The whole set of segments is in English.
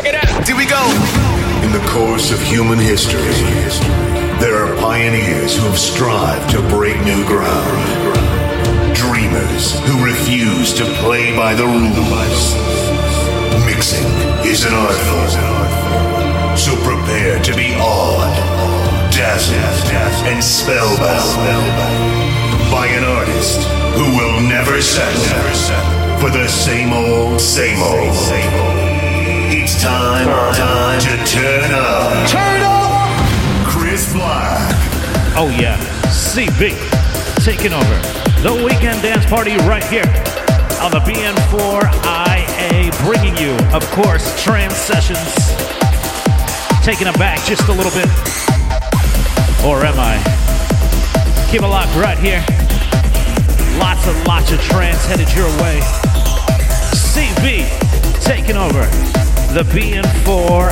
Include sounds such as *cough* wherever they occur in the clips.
Check it out. Here we go. In the course of human history, there are pioneers who have strived to break new ground. Dreamers who refuse to play by the rules. Mixing is an art form. So prepare to be awed, dazzled, and spellbound by an artist who will never settle for the same old, same old. It's time, time to turn up. Turn up. Chris Black. Oh yeah, CB taking over the weekend dance party right here on the BN4IA, bringing you, of course, trance sessions. Taking it back just a little bit, or am I? Keep it locked right here. Lots and lots of trance headed your way. CB taking over the BN4IA.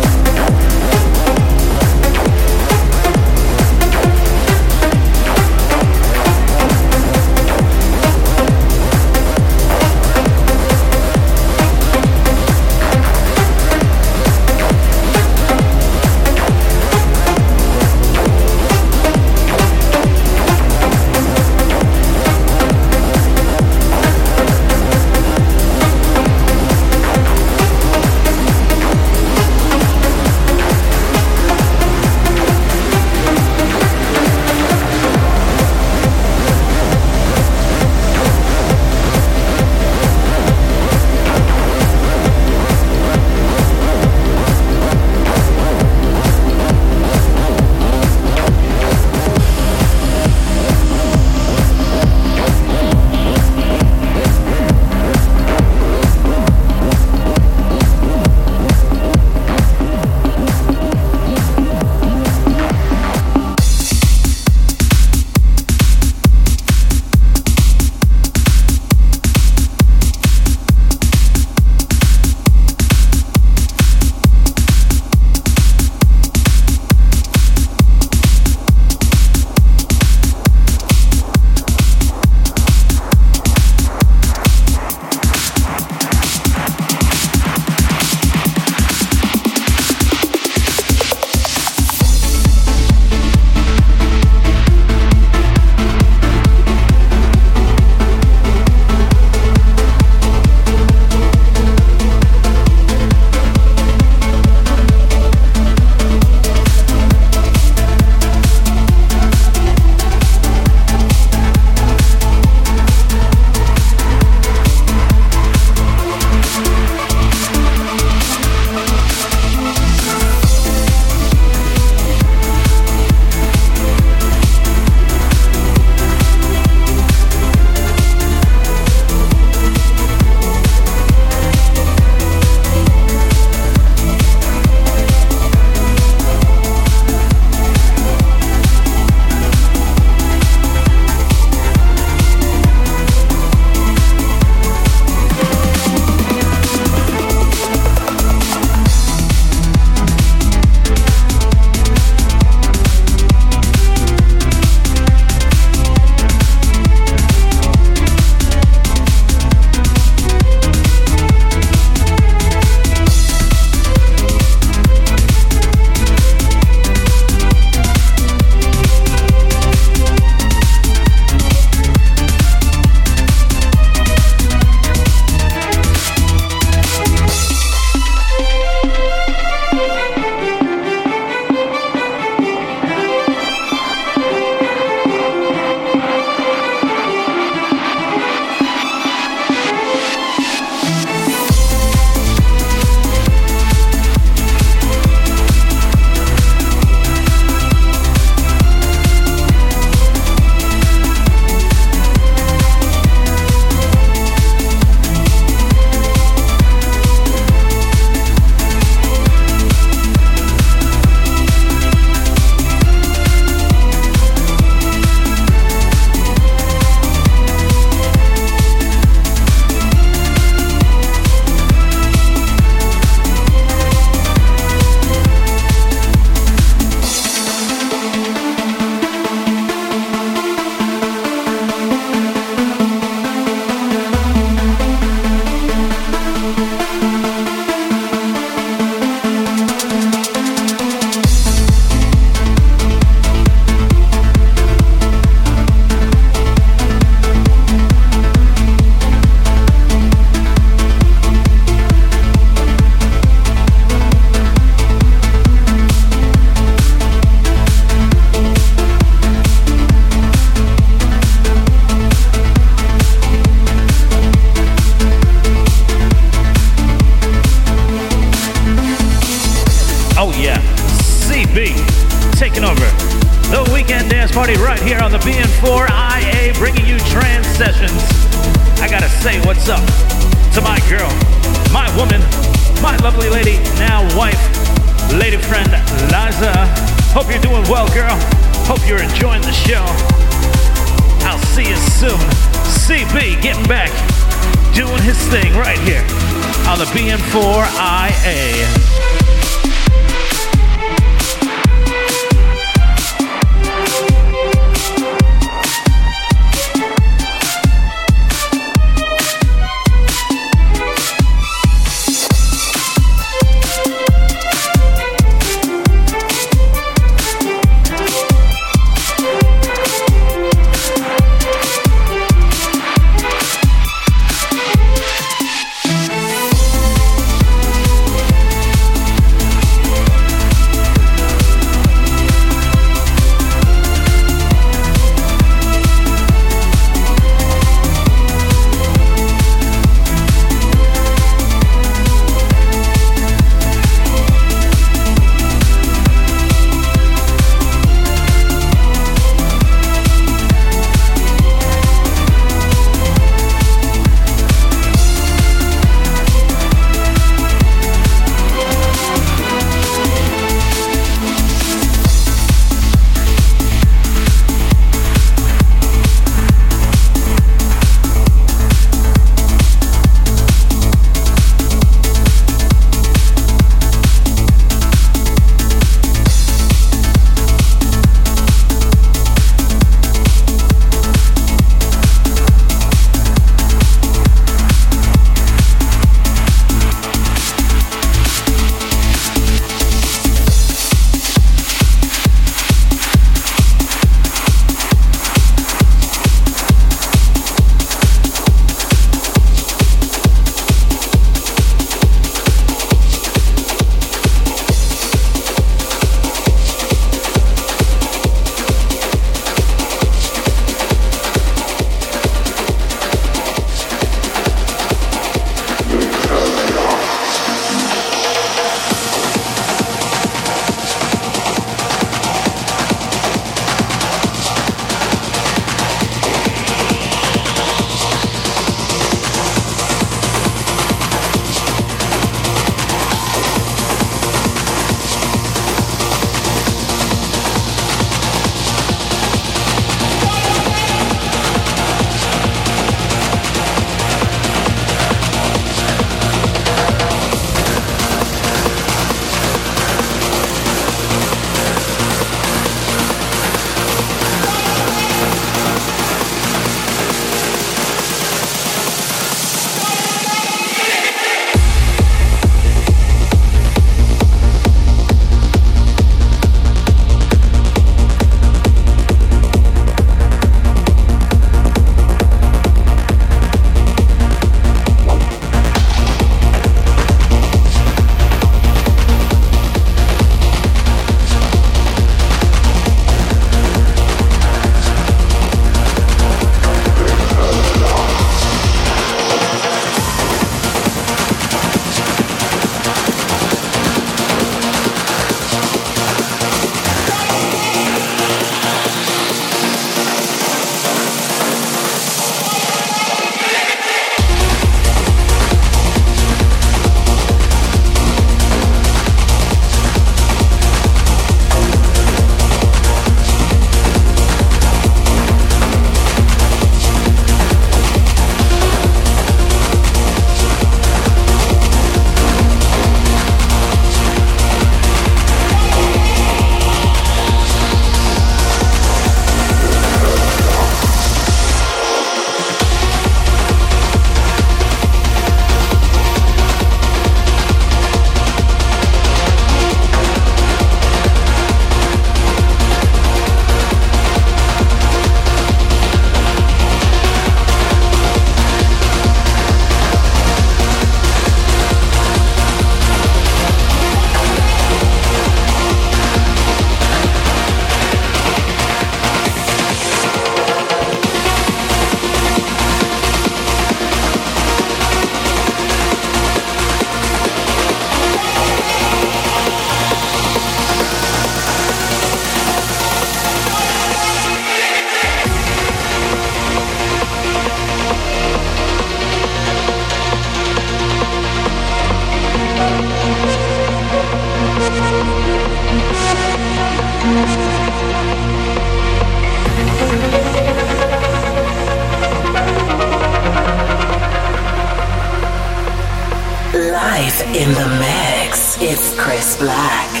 Chris Black.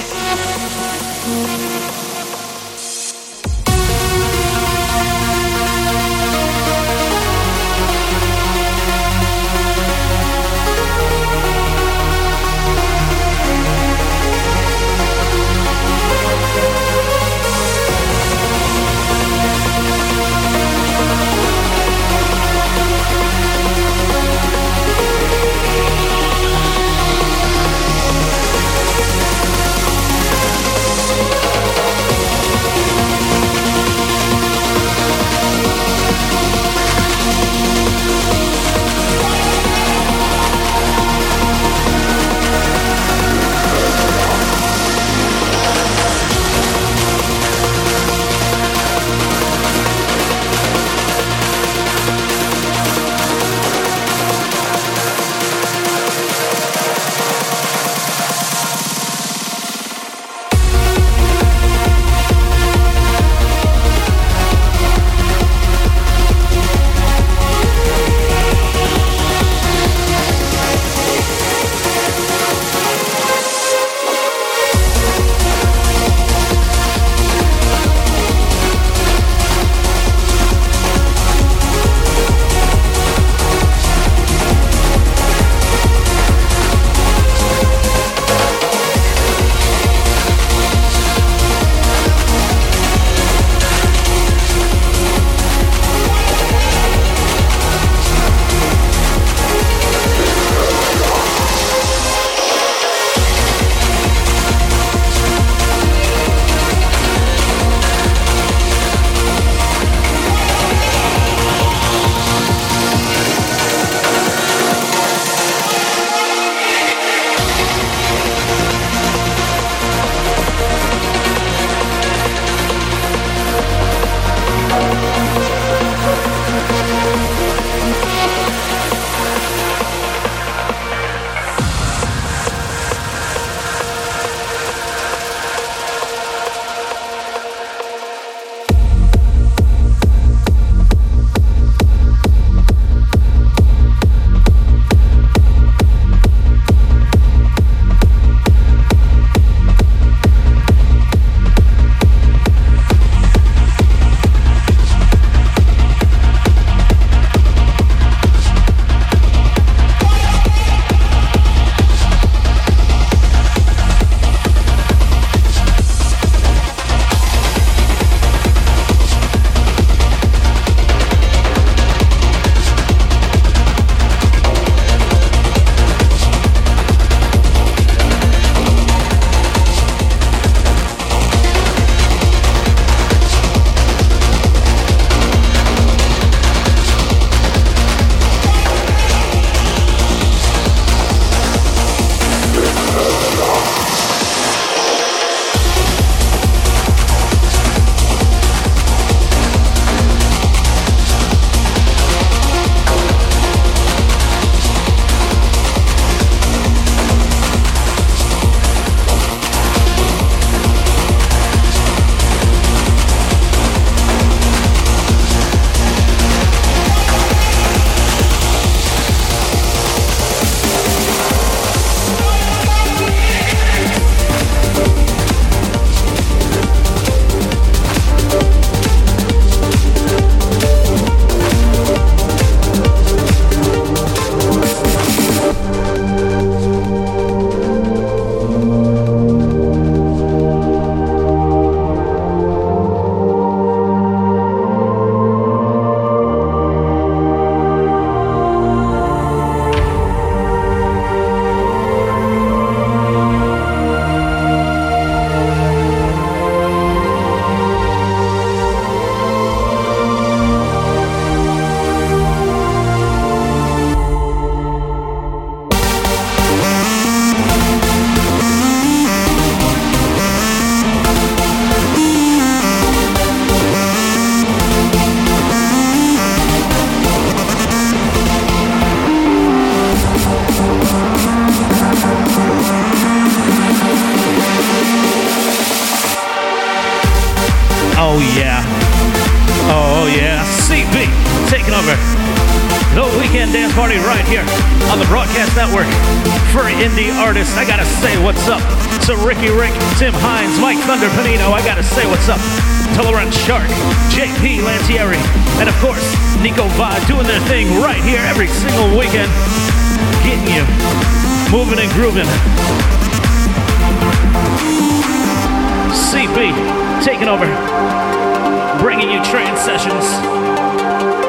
Sessions.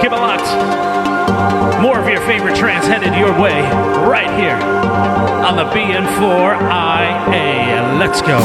Keep it locked. More of your favorite trance headed your way right here on the BN4IA. Let's go.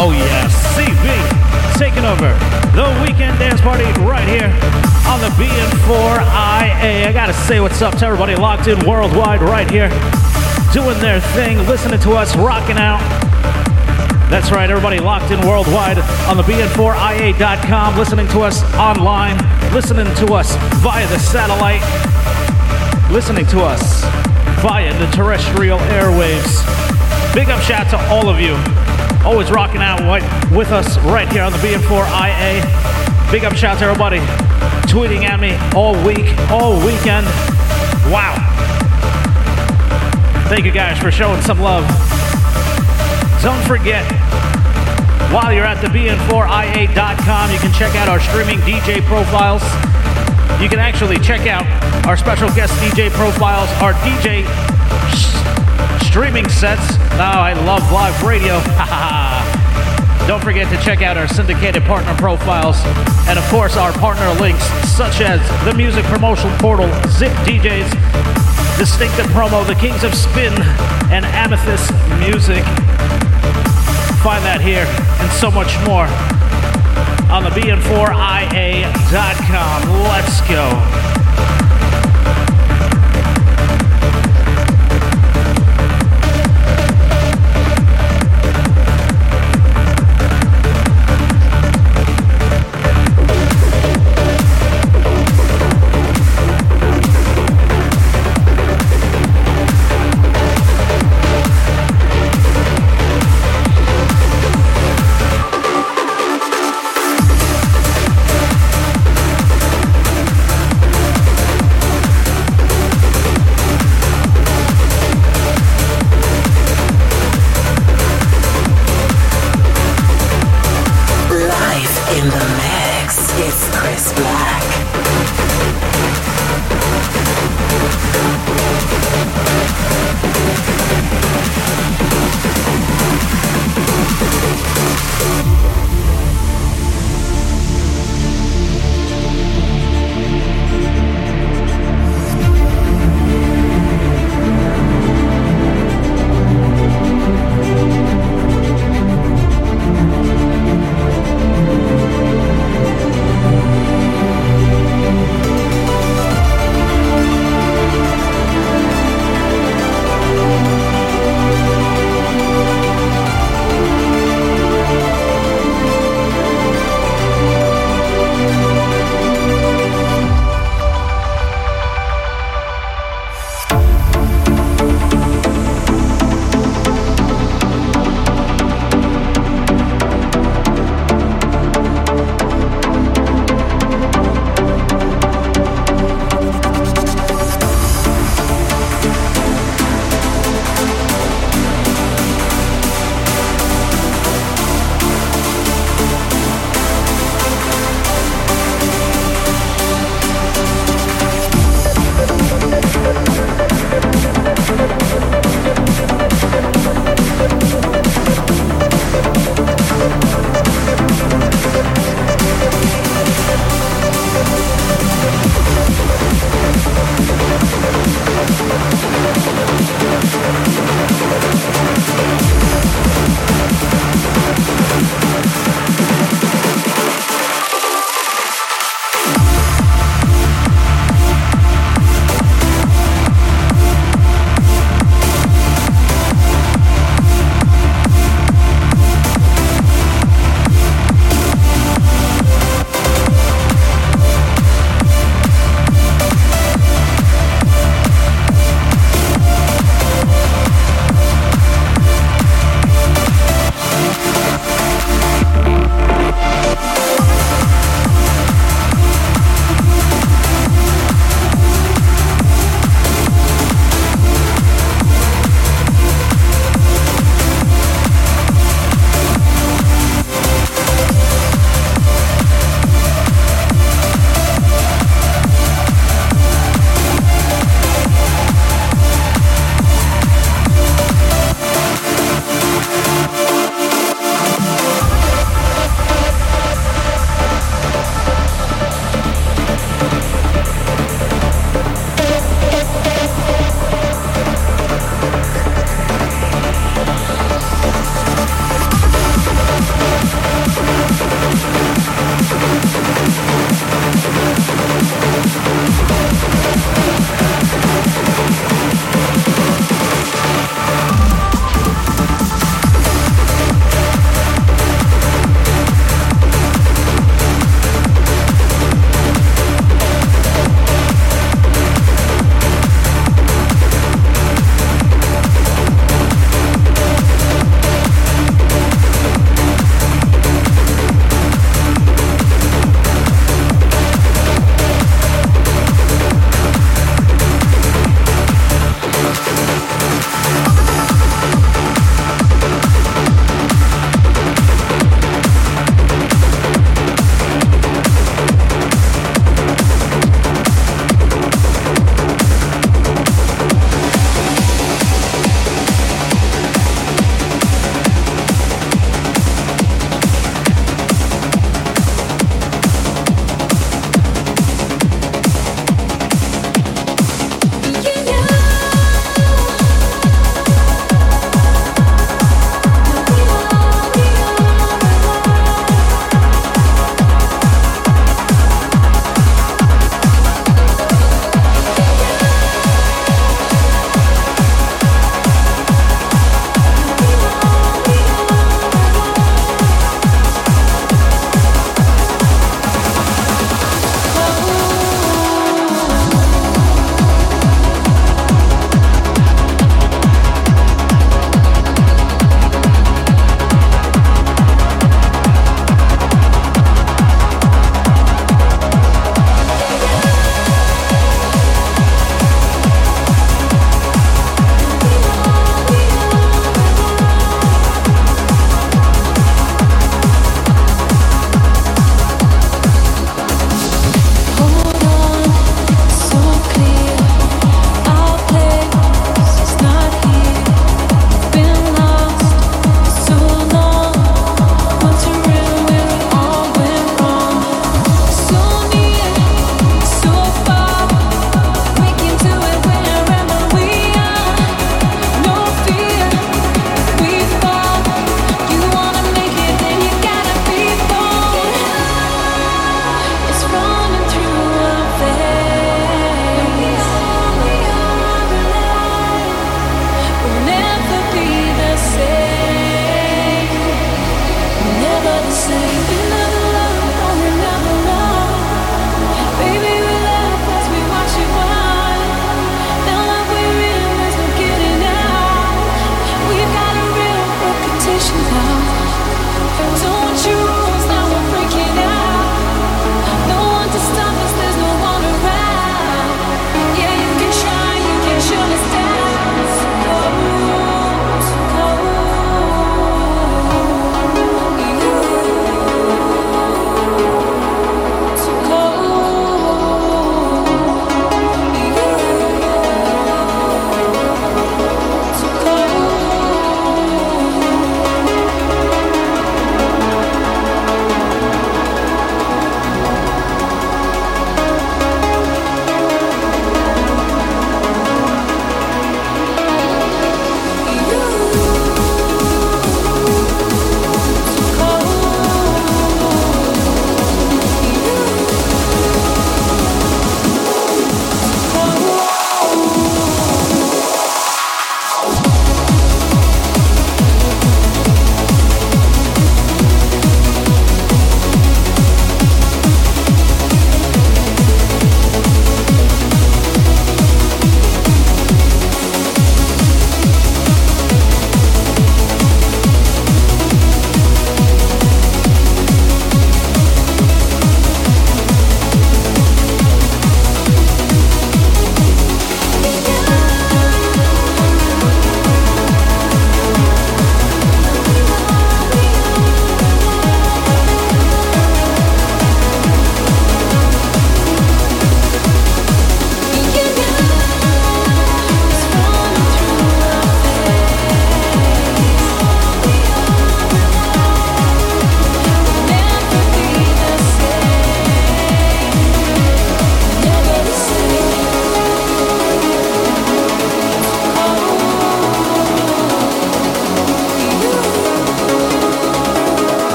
Oh yeah, CB taking over the weekend dance party right here on the BN4IA. I gotta say what's up to everybody locked in worldwide right here, doing their thing, listening to us, rocking out. That's right, everybody locked in worldwide on the BN4IA.com, listening to us online, listening to us via the satellite, listening to us via the terrestrial airwaves. Big up shout to all of you Always rocking out with us right here on the BN4IA. Big up shout to everybody tweeting at me all week, all weekend. Wow. Thank you guys for showing some love. Don't forget, while you're at the BN4IA.com, you can check out our streaming DJ profiles. You can actually check out our special guest DJ profiles, our DJ streaming sets. Now oh, I love live radio. *laughs* Don't forget to check out our syndicated partner profiles and, of course, our partner links, such as the music promotion portal, Zip DJs, Distinctive Promo, The Kings of Spin, and Amethyst Music. Find that here and so much more on the BN4IA.com. Let's go.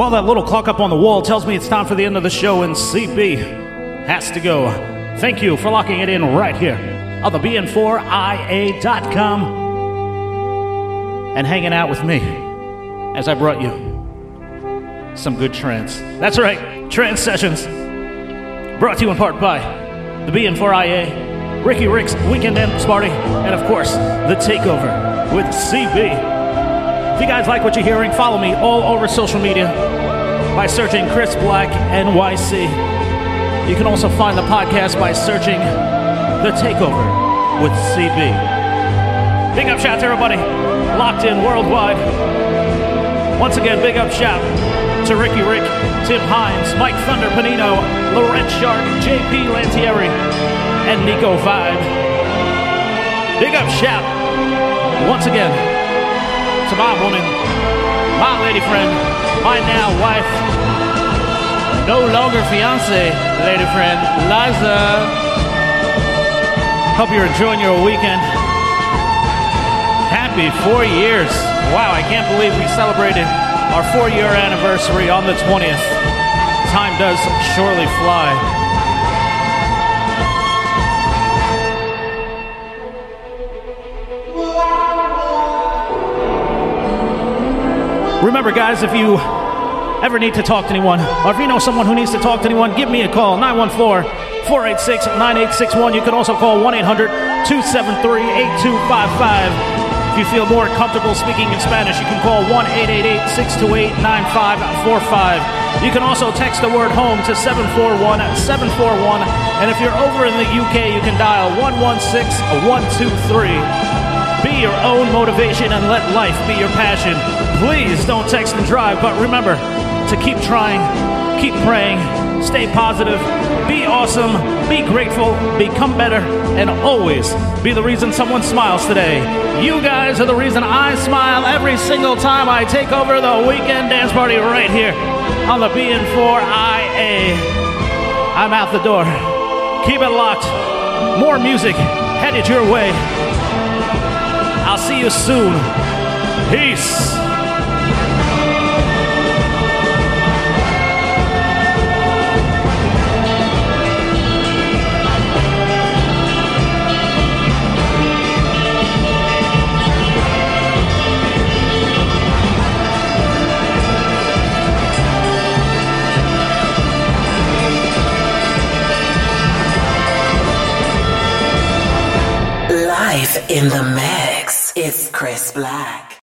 Well, that little clock up on the wall tells me it's time for the end of the show, and CB has to go. Thank you for locking it in right here on the BN4IA.com and hanging out with me as I brought you some good trance. That's right, trance sessions. Brought to you in part by the BN4IA, Ricky Rick's Weekend Dance Party, and of course, The Takeover with CB. If you guys like what you're hearing, follow me all over social media by searching Chris Black NYC. You can also find the podcast by searching The Takeover with CB. Big up shout to everybody locked in worldwide. Once again, big up shout to Ricky Rick, Tim Hines, Mike Thunder Panino, Laurent Shark, JP Lantieri, and Nico Vibe. Big up shout once again to my woman, my lady friend, my now wife, no longer fiance, lady friend, Liza. Hope you're enjoying your weekend. Happy four years. Wow, I can't believe we celebrated our four year anniversary on the 20th. Time does surely fly. Remember, guys, if you ever need to talk to anyone, or if you know someone who needs to talk to anyone, give me a call 914 486 9861. You can also call 1 800 273 8255. If you feel more comfortable speaking in Spanish, you can call 1 888 628 9545. You can also text the word home to 741 741. And if you're over in the UK, you can dial 116 123. Be your own motivation and let life be your passion. Please don't text and drive, but remember to keep trying, keep praying, stay positive, be awesome, be grateful, become better, and always be the reason someone smiles today. You guys are the reason I smile every single time I take over the weekend dance party right here on the BN4IA. I'm out the door. Keep it locked. More music headed your way. See you soon. Peace. In the Black.